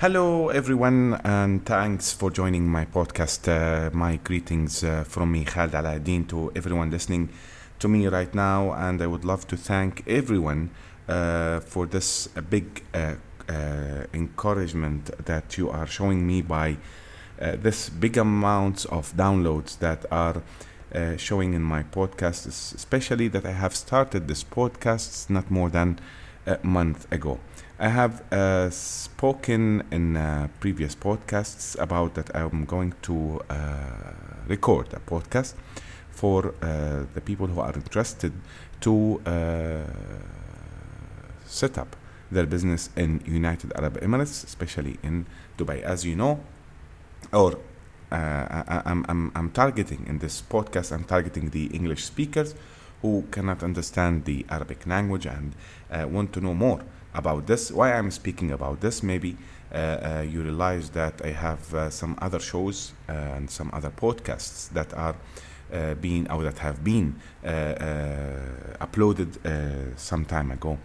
Hello, everyone, and thanks for joining my podcast. Uh, my greetings uh, from me, Khaled Aladdin, to everyone listening to me right now. And I would love to thank everyone uh, for this uh, big uh, uh, encouragement that you are showing me by this big amounts of downloads that are showing in my podcast, especially that I have started this podcast not more than a month ago. I have uh, spoken in uh, previous podcasts about that I'm going to uh, record a podcast for uh, the people who are interested to uh, set up their business in United Arab Emirates, especially in Dubai. As you know, or uh, I, I'm, I'm, I'm targeting in this podcast, I'm targeting the English speakers who cannot understand the Arabic language and want to know more about this. Why I'm speaking about this, maybe uh, uh, you realize that I have uh, some other shows and some other podcasts that are uh, being or that have been uh, uh, uploaded some time ago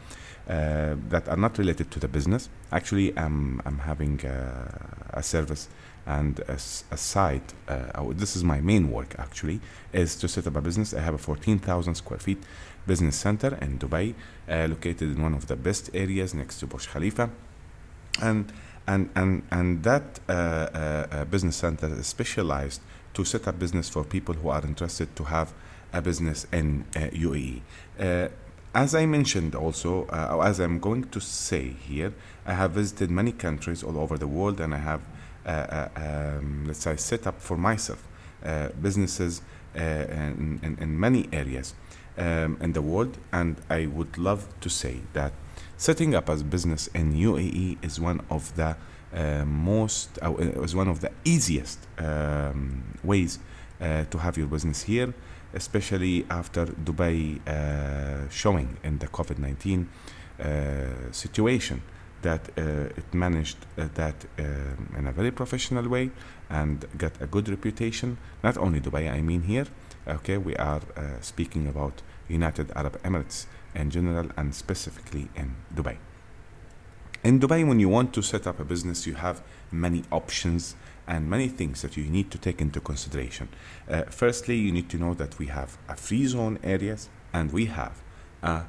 that are not related to the business. Actually, I'm, I'm having a service and a site. Uh, oh, this is my main work actually, is to set up a business. I have a 14,000 square feet business center in Dubai, uh, located in one of the best areas next to Burj Khalifa, and and and and that uh, uh, uh, business center is specialized to set up business for people who are interested to have a business in uh, UAE. Uh, as I mentioned also, uh, as I'm going to say here, I have visited many countries all over the world, and I have, uh, uh, um, let's say, set up for myself uh, businesses uh, in, in, in many areas um, in the world, and I would love to say that setting up a business in UAE is one of the uh, most, uh, is one of the easiest um, ways uh, to have your business here, especially after Dubai uh, showing in the COVID 19 uh, situation that uh, it managed uh, that um, in a very professional way and got a good reputation. Not only Dubai, I mean here. Okay, we are uh, speaking about United Arab Emirates in general and specifically in Dubai. In Dubai, when you want to set up a business, you have many options and many things that you need to take into consideration. Uh, firstly, you need to know that we have a free zone areas and we have a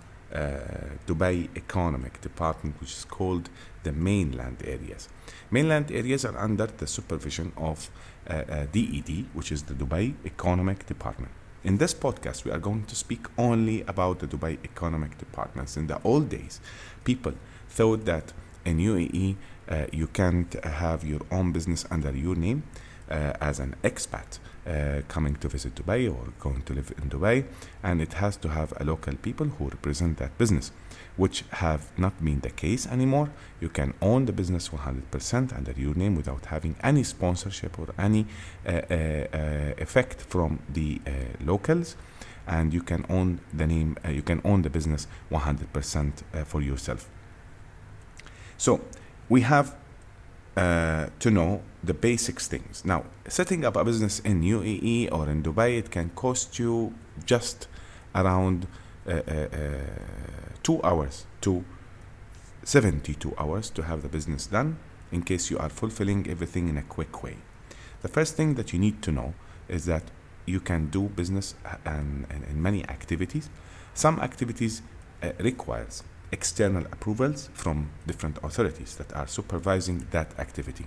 Dubai Economic Department, which is called the mainland areas. Mainland areas are under the supervision of uh, uh, DED, which is the Dubai Economic Department. In this podcast, we are going to speak only about the Dubai Economic Departments. In the old days, people thought that in UAE uh, you can't have your own business under your name uh, as an expat uh, coming to visit Dubai or going to live in Dubai, and it has to have a local people who represent that business, which have not been the case anymore. You can own the business 100% under your name without having any sponsorship or any uh, uh, uh, effect from the uh, locals. And you can own the name, uh, you can own the business 100% uh, for yourself. So we have uh, to know the basics things. Now, setting up a business in UAE or in Dubai, it can cost you just around uh, uh, uh, two hours to 72 hours to have the business done in case you are fulfilling everything in a quick way. The first thing that you need to know is that you can do business and, and, and many activities. Some activities uh, requires external approvals from different authorities that are supervising that activity.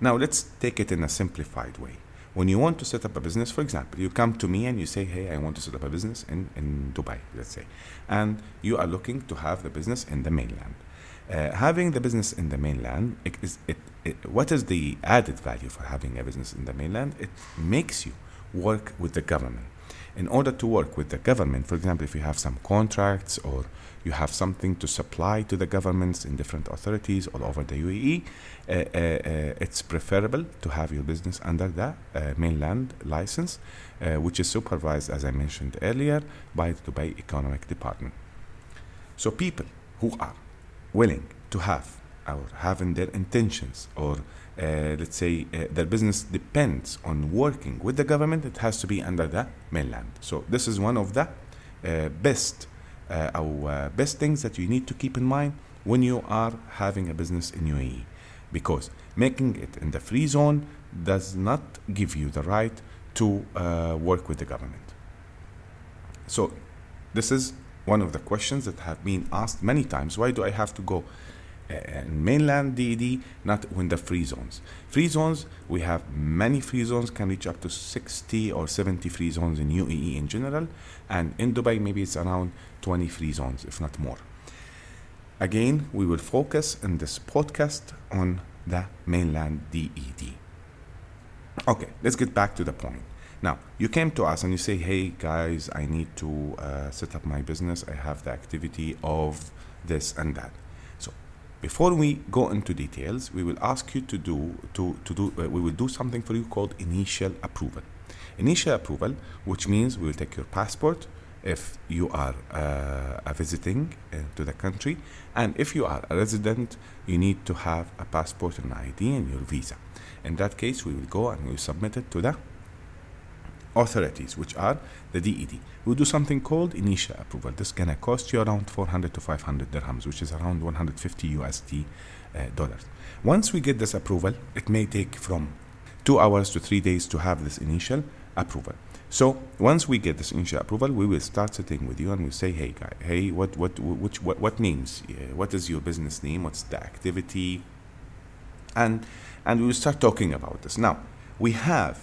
Now, let's take it in a simplified way. When you want to set up a business, for example, you come to me and you say, Hey, I want to set up a business in, in Dubai, let's say, and you are looking to have the business in the mainland. Uh, having the business in the mainland, it is, it, it, what is the added value for having a business in the mainland? It makes you work with the government in order to work with the government, for example, if you have some contracts or you have something to supply to the governments in different authorities all over the UAE, uh, uh, uh, it's preferable to have your business under the uh, mainland license, uh, which is supervised, as I mentioned earlier, by the Dubai Economic Department. So, people who are willing to have or having their intentions or let's say uh, their business depends on working with the government, it has to be under the mainland. So this is one of the uh, best uh, uh, best things that you need to keep in mind when you are having a business in UAE because making it in the free zone does not give you the right to uh, work with the government. So, this is one of the questions that have been asked many times. Why do I have to go uh, mainland DED, not in the free zones? Free zones, we have many free zones, can reach up to 60 or 70 free zones in UAE in general, and in Dubai, maybe it's around 20 free zones, if not more. Again, we will focus in this podcast on the mainland DED. Okay, let's get back to the point. Now, you came to us and you say, hey guys, I need to uh, set up my business. I have the activity of this and that. Before we go into details, we will ask you to do, to, to do, uh, we will do something for you called initial approval. Initial approval, which means we will take your passport if you are uh, visiting uh, to the country, and if you are a resident, you need to have a passport and ID and your visa. In that case, we will go and we will submit it to the authorities, which are the DED. We'll do something called initial approval. This is gonna cost you around 400 to 500 dirhams, which is around 150 USD uh, dollars. Once we get this approval, it may take from two hours to three days to have this initial approval. So once we get this initial approval, we will start sitting with you and we say, "Hey, guy, hey, what, what, which, what, what names? Uh, what is your business name? What's the activity?" And and we will start talking about this. Now we have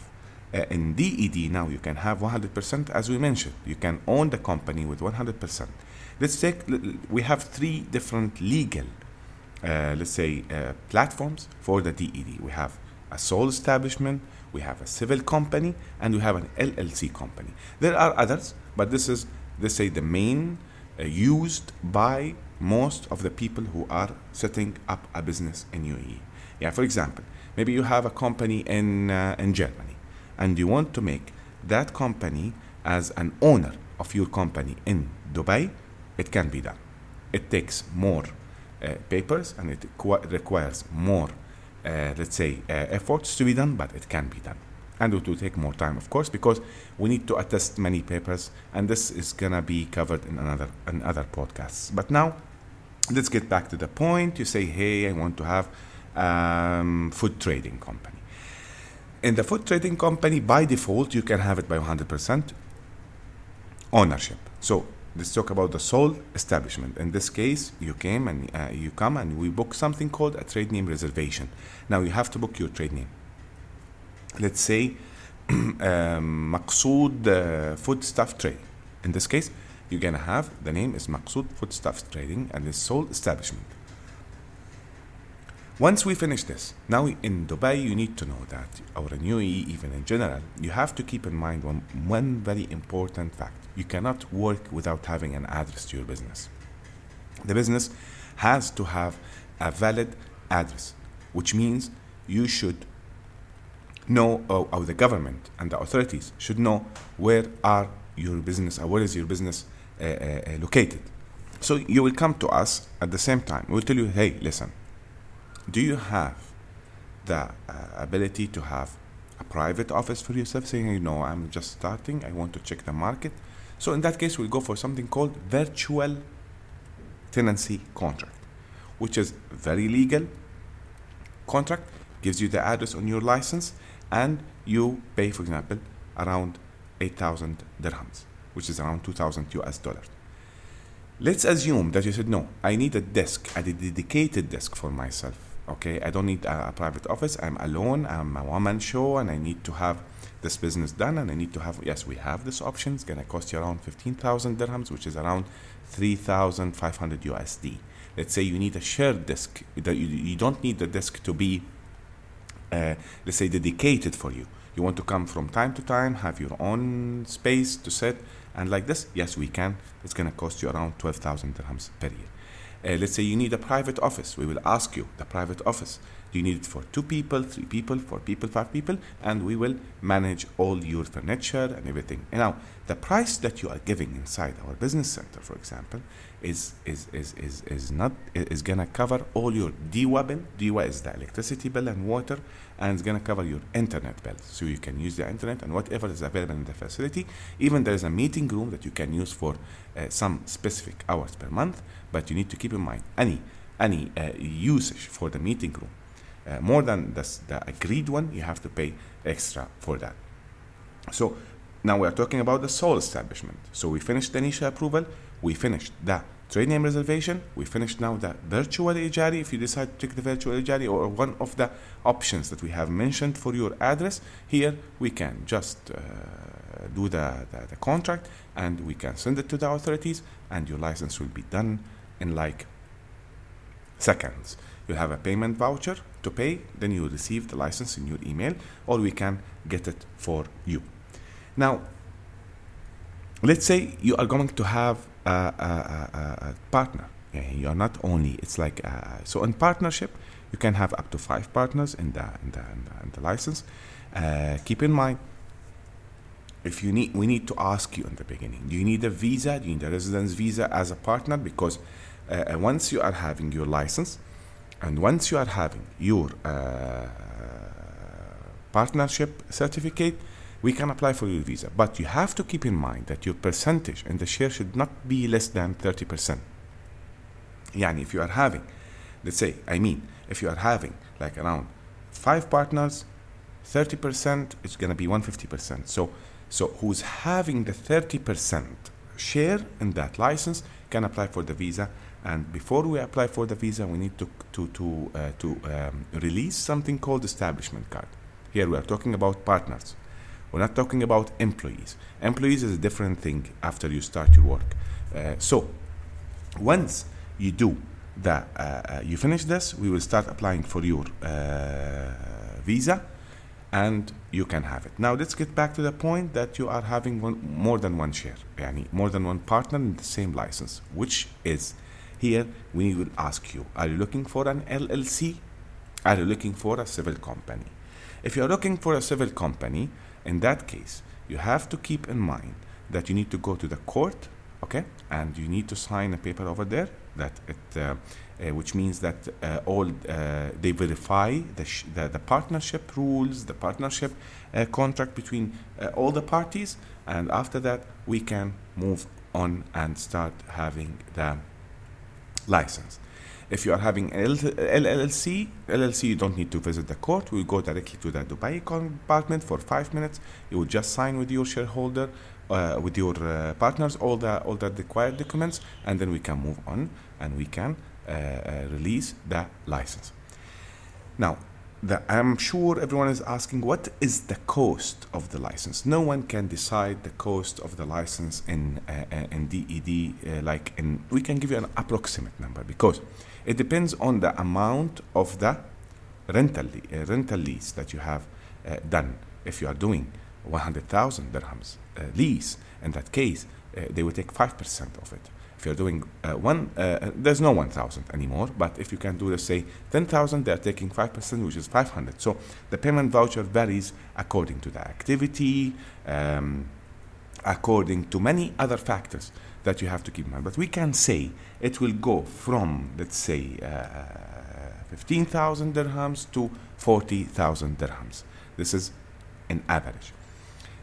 uh, in DED now you can have 100% as we mentioned. You can own the company with 100%. Let's take we have three different legal, uh, let's say, uh, platforms for the DED. We have a sole establishment, we have a civil company, and we have an LLC company. There are others, but this is let's say the main uh, used by most of the people who are setting up a business in UAE. Yeah, for example, maybe you have a company in uh, in Germany and you want to make that company as an owner of your company in Dubai, it can be done. It takes more uh, papers and it requires more, uh, let's say, uh, efforts to be done, but it can be done. And it will take more time, of course, because we need to attest many papers, and this is gonna be covered in another in other podcasts. But now, let's get back to the point. You say, "Hey, I want to have um, food trading company." In the food trading company, by default, you can have it by 100% ownership. So let's talk about the sole establishment. In this case, you came and uh, you come and we book something called a trade name reservation. Now you have to book your trade name. Let's say um, uh, Food Trading. In this case, you're gonna have the name is Maqsood Foodstuff Trading and the sole establishment. Once we finish this, now in Dubai, you need to know that, or in UAE even in general, you have to keep in mind one, one very important fact. You cannot work without having an address to your business. The business has to have a valid address, which means you should know, or, or the government and the authorities should know where are your business, or where is your business uh, uh, located. So you will come to us at the same time. We'll tell you, hey, listen, do you have the uh, ability to have a private office for yourself saying you know i'm just starting. I want to check the market. So in that case we'll go for something called virtual tenancy contract which is very legal contract gives you the address on your license and you pay for example around 8000 dirhams which is around 2000 us dollars. Let's assume that you said no i need a desk a dedicated desk for myself okay i don't need a, a, private office. I'm alone. I'm a one-man show and i need to have this business done and i need to have yes we have this option it's going to cost you around 15000 dirhams which is around 3500 usd let's say you need a shared disk you, you don't need the disk to be uh, let's say dedicated for you. You want to come from time to time have your own space to sit and like this yes we can. It's going to cost you around 12000 dirhams per year uh, let's say you need a private office. We will ask you the private office. Do you need it for two people, three people, four people, five people? And we will manage all your furniture and everything. And now, the price that you are giving inside our business center, for example, is is is is, is not is gonna cover all your DEWA bill. DEWA is the electricity bill and water, and it's gonna cover your internet bill. So you can use the internet and whatever is available in the facility. Even there is a meeting room that you can use for uh, some specific hours per month. But you need to keep in mind any any uh, usage for the meeting room uh, more than the, the agreed one, you have to pay extra for that. So now we are talking about the sole establishment. So we finished the initial approval, we finished the trade name reservation, we finished now the virtual Ejari if you decide to take the virtual Ejari or one of the options that we have mentioned for your address. Here we can just uh, do the, the, the contract and we can send it to the authorities and your license will be done in like seconds. You'll have a payment voucher to pay, then you receive the license in your email, or we can get it for you. Now, let's say you are going to have a, a, a, partner. You are not only, it's like, uh, so in partnership, you can have up to five partners in the, in the, in the, in the license. Uh, keep in mind, if you need, we need to ask you in the beginning, do you need a visa? Do you need a residence visa as a partner? Because uh, once you are having your license, and once you are having your uh, partnership certificate, we can apply for your visa. But you have to keep in mind that your percentage in the share should not be less than 30%. Yani if you are having, let's say, I mean, if you are having like around five partners, 30% is going to be 150%. So, so who's having the 30% share in that license can apply for the visa and before we apply for the visa, we need to to to uh, to um, release something called establishment card. Here we are talking about partners. We're not talking about employees. Employees is a different thing after you start your work. Uh, so once you do that, uh, uh you finish this, we will start applying for your uh, visa and you can have it. Now let's get back to the point that you are having one, more than one share, yani more than one partner in the same license, which is here we will ask you, are you looking for an LLC? Are you looking for a civil company? If you are looking for a civil company, in that case, you have to keep in mind that you need to go to the court, okay, and you need to sign a paper over there that it, uh, uh, which means that uh, all uh, they verify the, the, the partnership rules, the partnership uh, contract between uh, all the parties, and after that we can move on and start having the license. If you are having LLC, LLC, you don't need to visit the court. We go directly to the Dubai compartment for five minutes. You will just sign with your shareholder, uh, with your uh, partners, all the all the required documents, and then we can move on and we can uh, uh release the license. Now, the, I'm sure everyone is asking what is the cost of the license. No one can decide the cost of the license in uh, uh in DED uh, like in. We can give you an approximate number because it depends on the amount of the rental uh, rental lease that you have uh, done. If you are doing 100,000 dirhams uh, lease, in that case, they will take five percent of it. If you're doing uh, one, uh, there's no 1,000 anymore, but if you can do, let's say, 10,000, they're taking 5%, which is 500. So the payment voucher varies according to the activity, um, according to many other factors that you have to keep in mind. But we can say it will go from, let's say, uh, 15,000 dirhams to 40,000 dirhams. This is an average.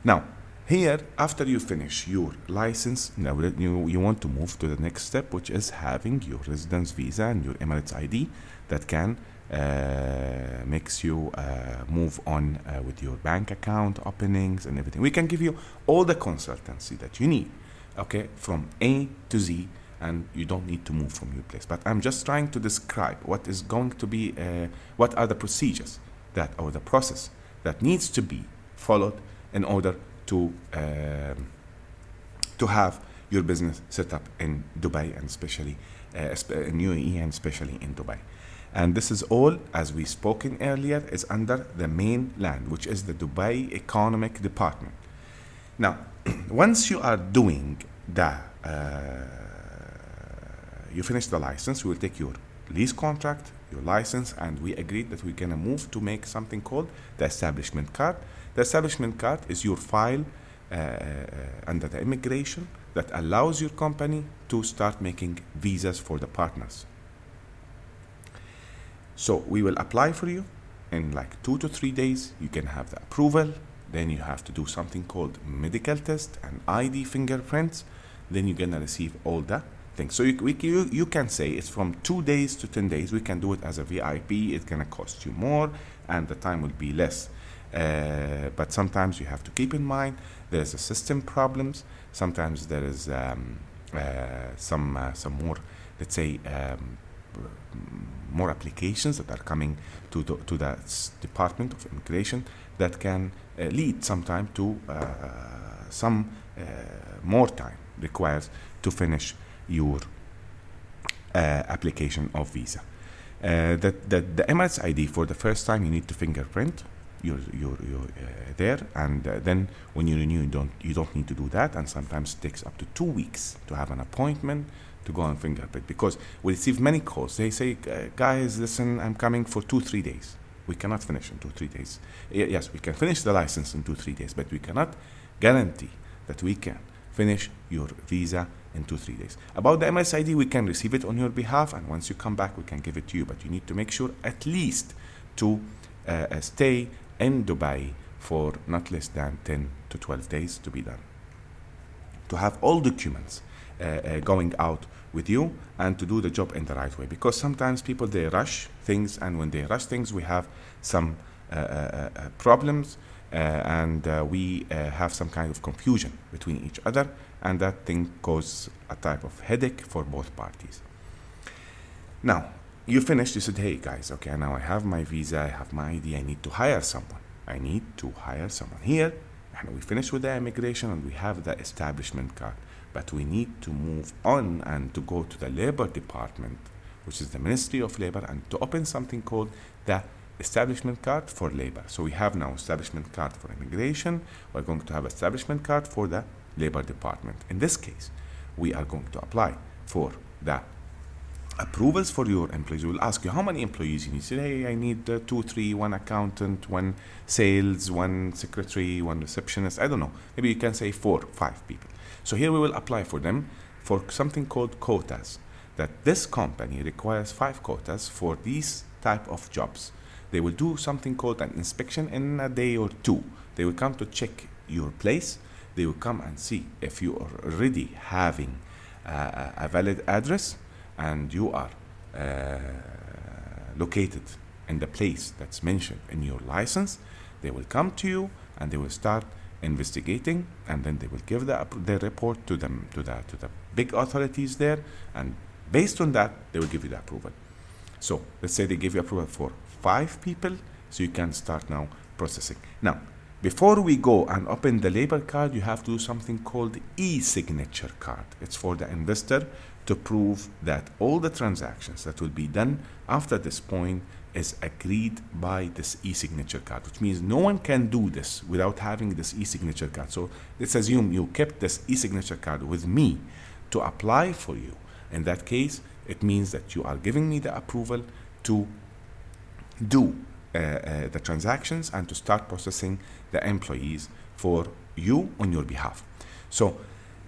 Now, here, after you finish your license, now you, you want to move to the next step, which is having your residence visa and your Emirates ID that can uh, makes you uh, move on uh, with your bank account openings and everything. We can give you all the consultancy that you need, okay, from A to Z, and you don't need to move from your place. But I'm just trying to describe what is going to be, uh, what are the procedures that, or the process that needs to be followed in order to um, to have your business set up in Dubai and especially uh, in UAE and especially in Dubai. And this is all, as we spoken earlier, is under the main land, which is the Dubai Economic Department. Now, once you are doing the, uh, you finish the license, we will take your lease contract, your license, and we agreed that we're gonna move to make something called the establishment card the establishment card is your file uh, uh, under the immigration that allows your company to start making visas for the partners. So we will apply for you in like two to three days. You can have the approval. Then you have to do something called medical test and ID fingerprints. Then you're gonna receive all the things. So you, we, you, you can say it's from two days to 10 days. We can do it as a VIP. It's to cost you more and the time will be less. Uh, but sometimes you have to keep in mind there's a system problems. Sometimes there is um, uh, some, uh, some more, let's say, um, more applications that are coming to the, to the Department of Immigration that can lead sometimes to uh, some uh, more time requires to finish your application of visa. Uh, that, that the Emirates ID for the first time you need to fingerprint you're, you're, you're uh, there and uh, then when you renew you don't you don't need to do that and sometimes it takes up to two weeks to have an appointment to go and fingerprint because we receive many calls they say guys listen i'm coming for two three days we cannot finish in two three days. Yes we can finish the license in two three days but we cannot guarantee that we can finish your visa in two three days. About the Emirates ID we can receive it on your behalf and once you come back we can give it to you but you need to make sure at least to uh, uh stay in Dubai for not less than 10 to 12 days to be done. To have all documents uh, uh, going out with you and to do the job in the right way. Because sometimes people they rush things and when they rush things we have some uh, uh, uh problems uh, and we have some kind of confusion between each other and that thing causes a type of headache for both parties. Now you finished you said hey guys okay now i have my visa i have my id i need to hire someone. I need to hire someone here. And we finish with the immigration and we have the establishment card but we need to move on and to go to the labor department which is the ministry of labor and to open something called the establishment card for labor so we have now establishment card for immigration. We're going to have establishment card for the labor department. In this case we are going to apply for the approvals for your employees. We'll ask you how many employees you need. Say, hey, I need uh, two, three, one accountant, one sales, one secretary, one receptionist. I don't know. Maybe you can say four, five people. So here we will apply for them for something called quotas. That this company requires five quotas for these type of jobs. They will do something called an inspection in a day or two. They will come to check your place. They will come and see if you are already having uh, a valid address and you are uh, located in the place that's mentioned in your license, they will come to you and they will start investigating and then they will give the, the report to them to the to the big authorities there and based on that they will give you the approval. So let's say they give you approval for five people so you can start now processing. Now before we go and open the labor card you have to do something called e-signature card it's for the investor to prove that all the transactions that will be done after this point is agreed by this e-signature card, which means no one can do this without having this e-signature card. So let's assume you kept this e-signature card with me to apply for you. In that case, it means that you are giving me the approval to do the transactions and to start processing the employees for you on your behalf. So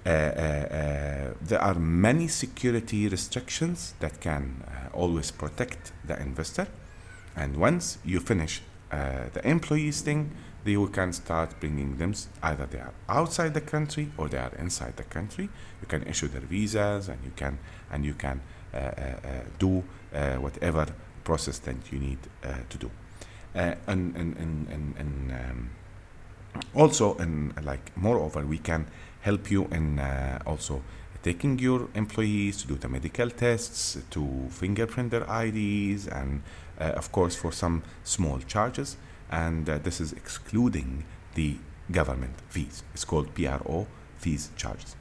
uh, uh, uh, there are many security restrictions that can always protect the investor. And once you finish the employees thing, you can start bringing them either they are outside the country or they are inside the country you can issue their visas and you can and you can uh, uh, do uh, whatever process that you need to do and, and, and, and, and um, also and like moreover we can help you in uh, also taking your employees to do the medical tests, to fingerprint their IDs, and uh, of course for some small charges. And uh, this is excluding the government fees. It's called PRO fees charges.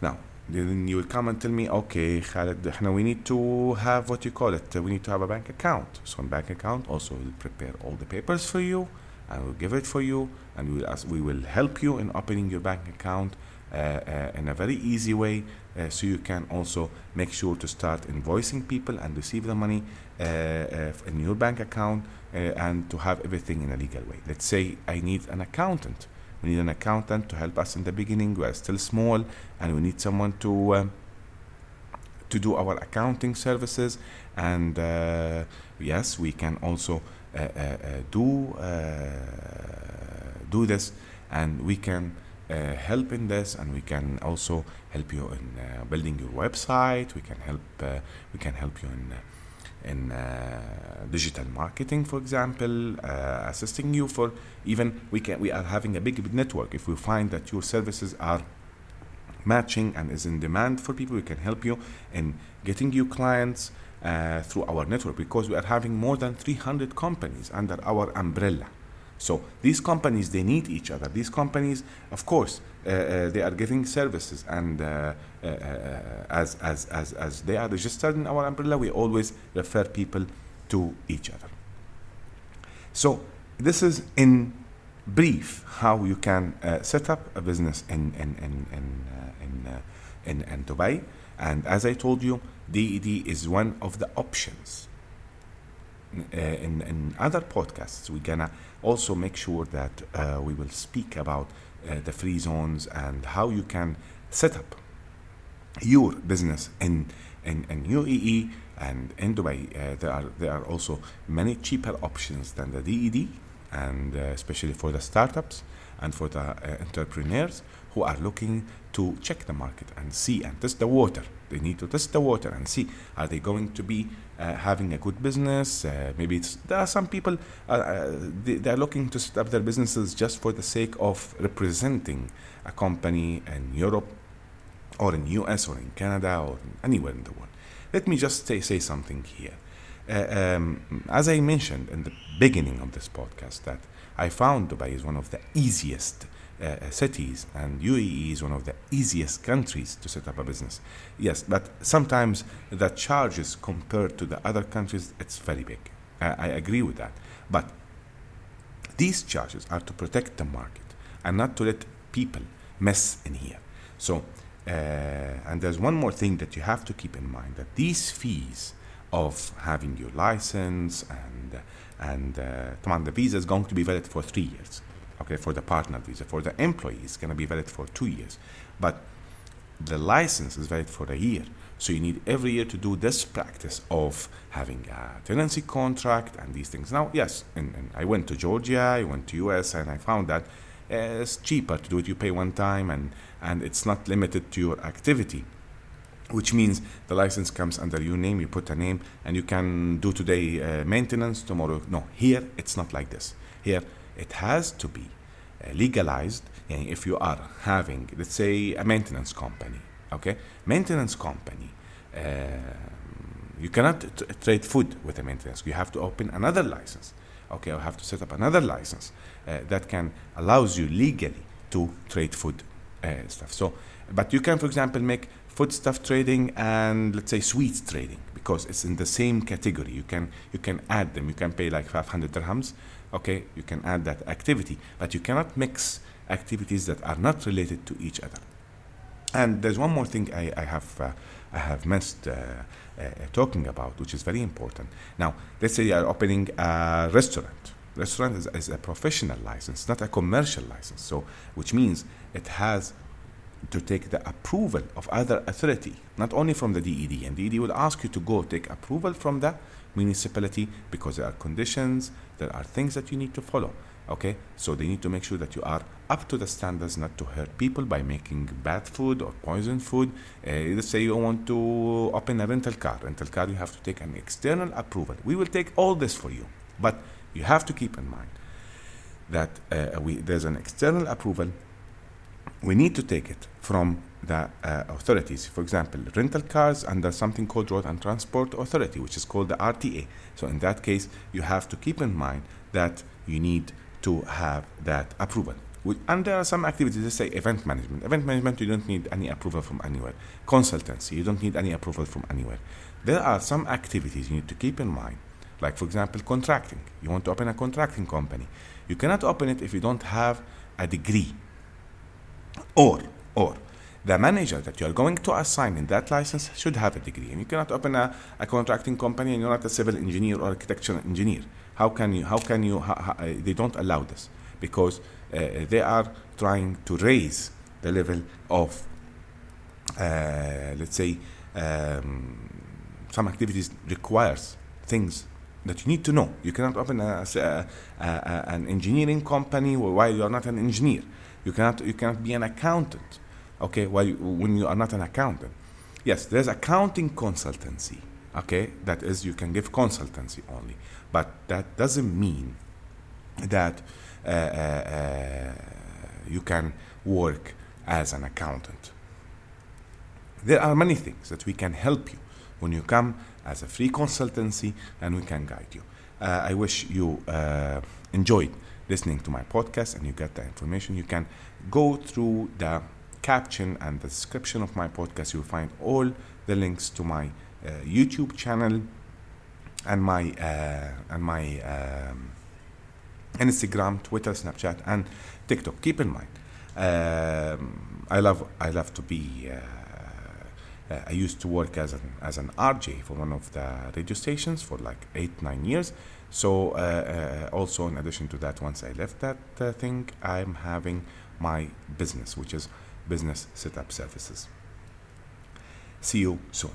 Now, then you will come and tell me, okay, Khaled, we need to have what you call it. We need to have a bank account. So, in bank account, also will prepare all the papers for you and we'll give it for you and we will, ask, we will help you in opening your bank account uh, uh, in a very easy way uh, so you can also make sure to start invoicing people and receive the money uh, uh, in your bank account uh, and to have everything in a legal way. Let's say I need an accountant. We need an accountant to help us in the beginning. We are still small and we need someone to um, to do our accounting services and yes we can also uh, uh, uh, do do this, and we can uh, help in this, and we can also help you in uh, building your website. We can help. Uh, we can help you in uh, in uh, digital marketing, for example, uh, assisting you for even we can. We are having a big network. If we find that your services are matching and is in demand for people, we can help you in getting you clients. Uh, through our network because we are having more than 300 companies under our umbrella so these companies they need each other. These companies, of course, uh, uh, they are giving services, and uh, uh, uh, as, as as as they are registered in our umbrella, we always refer people to each other. So this is in brief how you can uh, set up a business in in in in in, in, in Dubai. And as I told you, DED is one of the options. In, in other podcasts, we're gonna also make sure that uh, we will speak about uh, the free zones and how you can set up your business in in, in UAE and in Dubai. Uh, there are there are also many cheaper options than the DED, and uh, especially for the startups and for the uh, entrepreneurs who are looking to check the market and see and test the water. They need to test the water and see are they going to be uh, having a good business. Uh, maybe there are some people uh, uh they, they, are looking to set up their businesses just for the sake of representing a company in Europe or in US or in Canada or anywhere in the world. Let me just say, say something here. Uh, um, as I mentioned in the beginning of this podcast, that I found Dubai is one of the easiest uh, uh cities, and UAE is one of the easiest countries to set up a business. Yes, but sometimes the charges compared to the other countries, it's very big. I, agree with that. But these charges are to protect the market and not to let people mess in here. So, uh, and there's one more thing that you have to keep in mind that these fees of having your license and and uh, the visa is going to be valid for three years okay, for the partner visa. For the employee, it's going to be valid for two years. But the license is valid for a year. So you need every year to do this practice of having a tenancy contract and these things. Now, yes, and, and I went to Georgia, I went to US, and I found that uh, it's cheaper to do it. You pay one time, and and it's not limited to your activity, which means the license comes under your name. You put a name, and you can do today uh, maintenance, tomorrow. No, here it's not like this. Here it has to be uh, legalized and if you are having let's say a maintenance company okay maintenance company uh, you cannot t- trade food with a maintenance you have to open another license okay you have to set up another license uh, that can allows you legally to trade food uh, stuff so but you can for example make food stuff trading and let's say sweets trading because it's in the same category you can you can add them you can pay like 500 dirhams okay, you can add that activity, but you cannot mix activities that are not related to each other. And there's one more thing I, I have uh, I have missed uh, uh, talking about, which is very important. Now, let's say you are opening a restaurant. Restaurant is, is a professional license, not a commercial license. So, which means it has to take the approval of other authority, not only from the DED. And DED will ask you to go take approval from the municipality because there are conditions, there are things that you need to follow. Okay, so they need to make sure that you are up to the standards, not to hurt people by making bad food or poison food. Uh, let's say you want to open a rental car. Rental car, you have to take an external approval. We will take all this for you, but you have to keep in mind that uh, we, there's an external approval. We need to take it from the uh, authorities. For example, rental cars under something called Road and Transport Authority, which is called the RTA. So in that case, you have to keep in mind that you need to have that approval. And there are some activities, let's say event management. Event management, you don't need any approval from anywhere. Consultancy, you don't need any approval from anywhere. There are some activities you need to keep in mind, like, for example, contracting. You want to open a contracting company. You cannot open it if you don't have a degree. Or, or, the manager that you are going to assign in that license should have a degree. And you cannot open a, a contracting company and you're not a civil engineer or architectural engineer. How can you? How can you? How, how, uh, they don't allow this because uh, they are trying to raise the level of, uh, let's say, um, some activities requires things that you need to know. You cannot open a, a, a, an engineering company while you are not an engineer. You cannot you cannot be an accountant. Okay, well you, when you are not an accountant. Yes, there's accounting consultancy. Okay, that is you can give consultancy only, but that doesn't mean that uh, uh, uh, you can work as an accountant. There are many things that we can help you when you come as a free consultancy and we can guide you. Uh, I wish you uh, enjoyed listening to my podcast and you get the information. You can go through the caption and the description of my podcast. You'll find all the links to my uh, YouTube channel and my uh, and my um, Instagram, Twitter, Snapchat, and TikTok. Keep in mind, um, I love I love to be. Uh, uh, I used to work as an as an RJ for one of the radio stations for like eight nine years. So uh, uh, also in addition to that, once I left that uh, thing, I'm having my business, which is business setup services. See you soon.